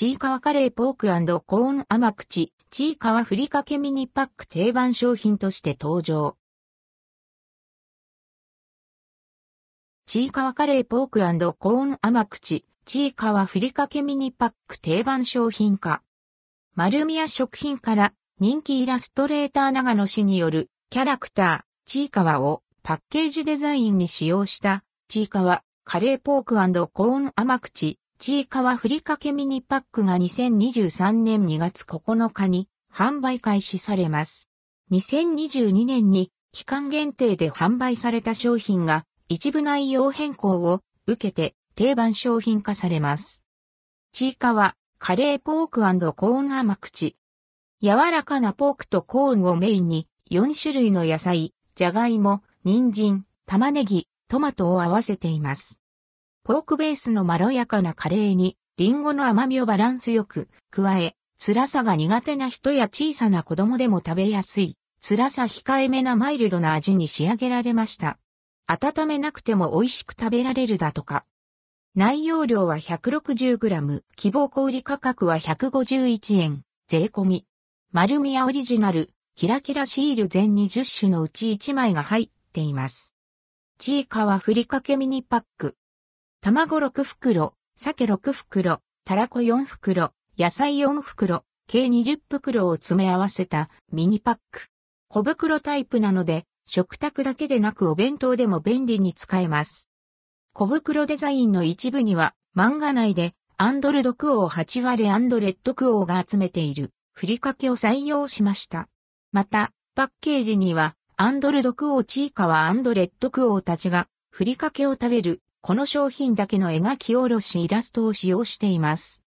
ちいかわカレーポークコーン甘口、ちいかわふりかけミニパック定番商品として登場。ちいかわカレーポークコーン甘口、ちいかわふりかけミニパック定番商品化。丸宮食品から人気イラストレーター長野氏によるキャラクター、ちいかわをパッケージデザインに使用したちいかわカレーポークコーン甘口、ちいかわふりかけミニパックが2023年2月9日に販売開始されます。2022年に期間限定で販売された商品が一部内容変更を受けて定番商品化されます。ちいかわ、カレーポークコーン甘口。柔らかなポークとコーンをメインに4種類の野菜、じゃがいも、人参、玉ねぎ、トマトを合わせています。ポークベースのまろやかなカレーに、リンゴの甘みをバランスよく加え、辛さが苦手な人や小さな子供でも食べやすい、辛さ控えめなマイルドな味に仕上げられました。温めなくても美味しく食べられるだとか。内容量は 160g、希望小売価格は151円、税込み。丸宮オリジナル、キラキラシール全20種のうち1枚が入っています。チーカはふりかけミニパック。卵6袋、鮭6袋、たらこ4袋、野菜4袋、計20袋を詰め合わせたミニパック。小袋タイプなので、食卓だけでなくお弁当でも便利に使えます。小袋デザインの一部には漫画内でアンドルドクオー8割アンドレッドクオーが集めているふりかけを採用しました。また、パッケージにはアンドルドクオーチーカワアンドレッドクオーたちがふりかけを食べるこの商品だけの描き下ろしイラストを使用しています。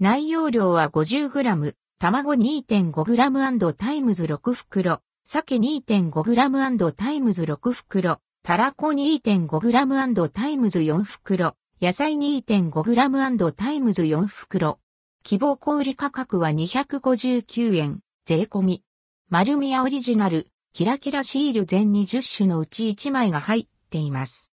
内容量は 50g、卵 2.5g& タイムズ6袋、鮭 2.5g& タイムズ6袋、たらこ 2.5g& タイムズ4袋、野菜 2.5g& タイムズ4袋。希望小売価格は259円、税込み。丸宮オリジナル、キラキラシール全20種のうち1枚が入っています。